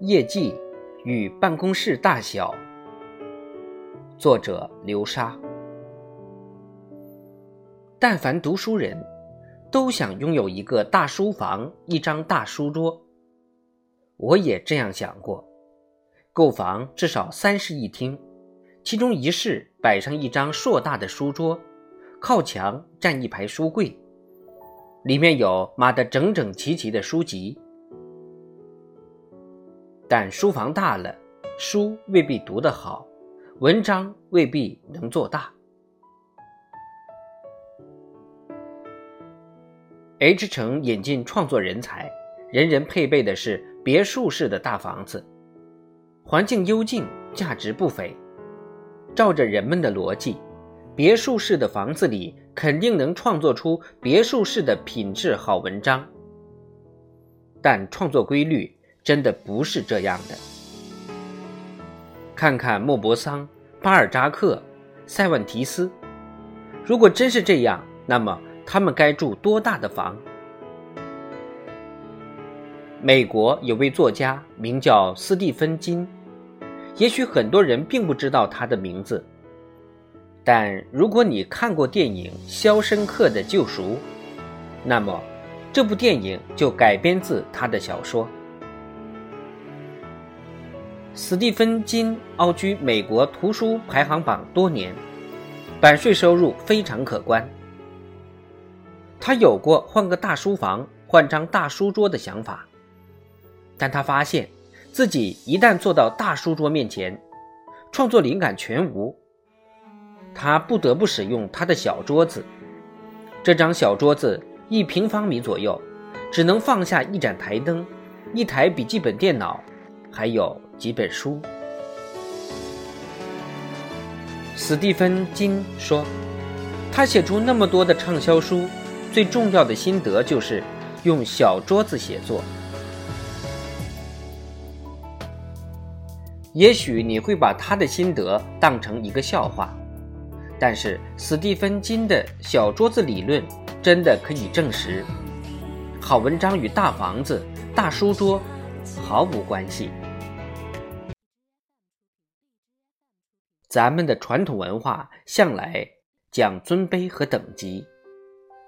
业绩与办公室大小，作者刘莎。但凡读书人，都想拥有一个大书房，一张大书桌。我也这样想过，购房至少三室一厅，其中一室摆上一张硕大的书桌，靠墙站一排书柜，里面有码得整整齐齐的书籍。但书房大了，书未必读得好，文章未必能做大。H 城引进创作人才，人人配备的是别墅式的大房子，环境幽静，价值不菲。照着人们的逻辑，别墅式的房子里肯定能创作出别墅式的品质好文章。但创作规律。真的不是这样的。看看莫泊桑、巴尔扎克、塞万提斯，如果真是这样，那么他们该住多大的房？美国有位作家名叫斯蒂芬金，也许很多人并不知道他的名字，但如果你看过电影《肖申克的救赎》，那么这部电影就改编自他的小说。斯蒂芬金傲居美国图书排行榜多年，版税收入非常可观。他有过换个大书房、换张大书桌的想法，但他发现自己一旦坐到大书桌面前，创作灵感全无。他不得不使用他的小桌子，这张小桌子一平方米左右，只能放下一盏台灯、一台笔记本电脑，还有。几本书。史蒂芬金说：“他写出那么多的畅销书，最重要的心得就是用小桌子写作。也许你会把他的心得当成一个笑话，但是史蒂芬金的小桌子理论真的可以证实，好文章与大房子、大书桌毫无关系。”咱们的传统文化向来讲尊卑和等级，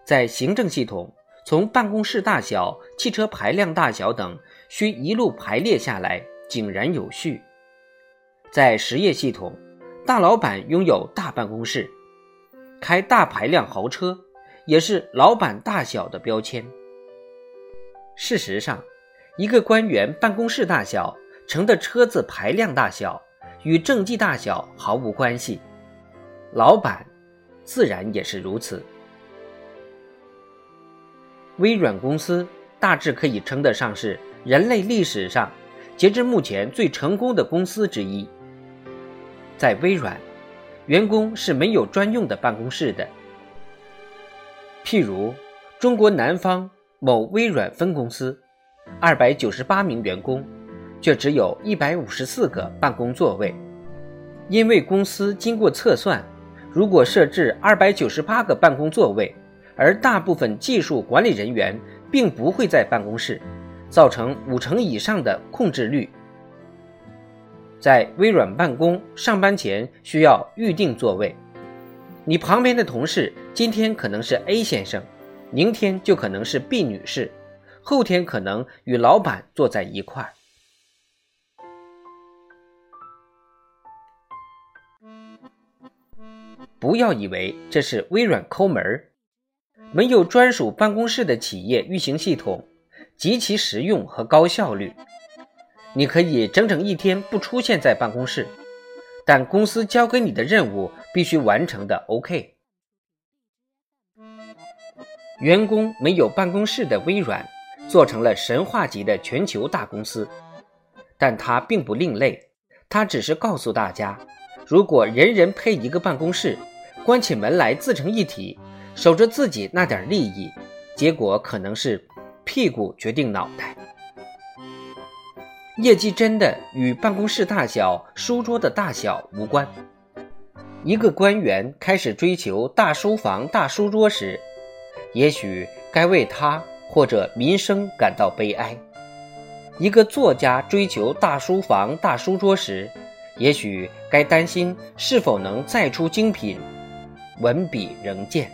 在行政系统，从办公室大小、汽车排量大小等，需一路排列下来，井然有序；在实业系统，大老板拥有大办公室，开大排量豪车，也是老板大小的标签。事实上，一个官员办公室大小，乘的车子排量大小。与政绩大小毫无关系，老板自然也是如此。微软公司大致可以称得上是人类历史上截至目前最成功的公司之一。在微软，员工是没有专用的办公室的。譬如中国南方某微软分公司，二百九十八名员工。却只有一百五十四个办公座位，因为公司经过测算，如果设置二百九十八个办公座位，而大部分技术管理人员并不会在办公室，造成五成以上的控制率。在微软办公，上班前需要预定座位，你旁边的同事今天可能是 A 先生，明天就可能是 B 女士，后天可能与老板坐在一块儿。不要以为这是微软抠门儿，没有专属办公室的企业运行系统极其实用和高效率。你可以整整一天不出现在办公室，但公司交给你的任务必须完成的 OK。员工没有办公室的微软做成了神话级的全球大公司，但它并不另类，它只是告诉大家。如果人人配一个办公室，关起门来自成一体，守着自己那点利益，结果可能是屁股决定脑袋。业绩真的与办公室大小、书桌的大小无关。一个官员开始追求大书房、大书桌时，也许该为他或者民生感到悲哀。一个作家追求大书房、大书桌时，也许该担心是否能再出精品。文笔仍见。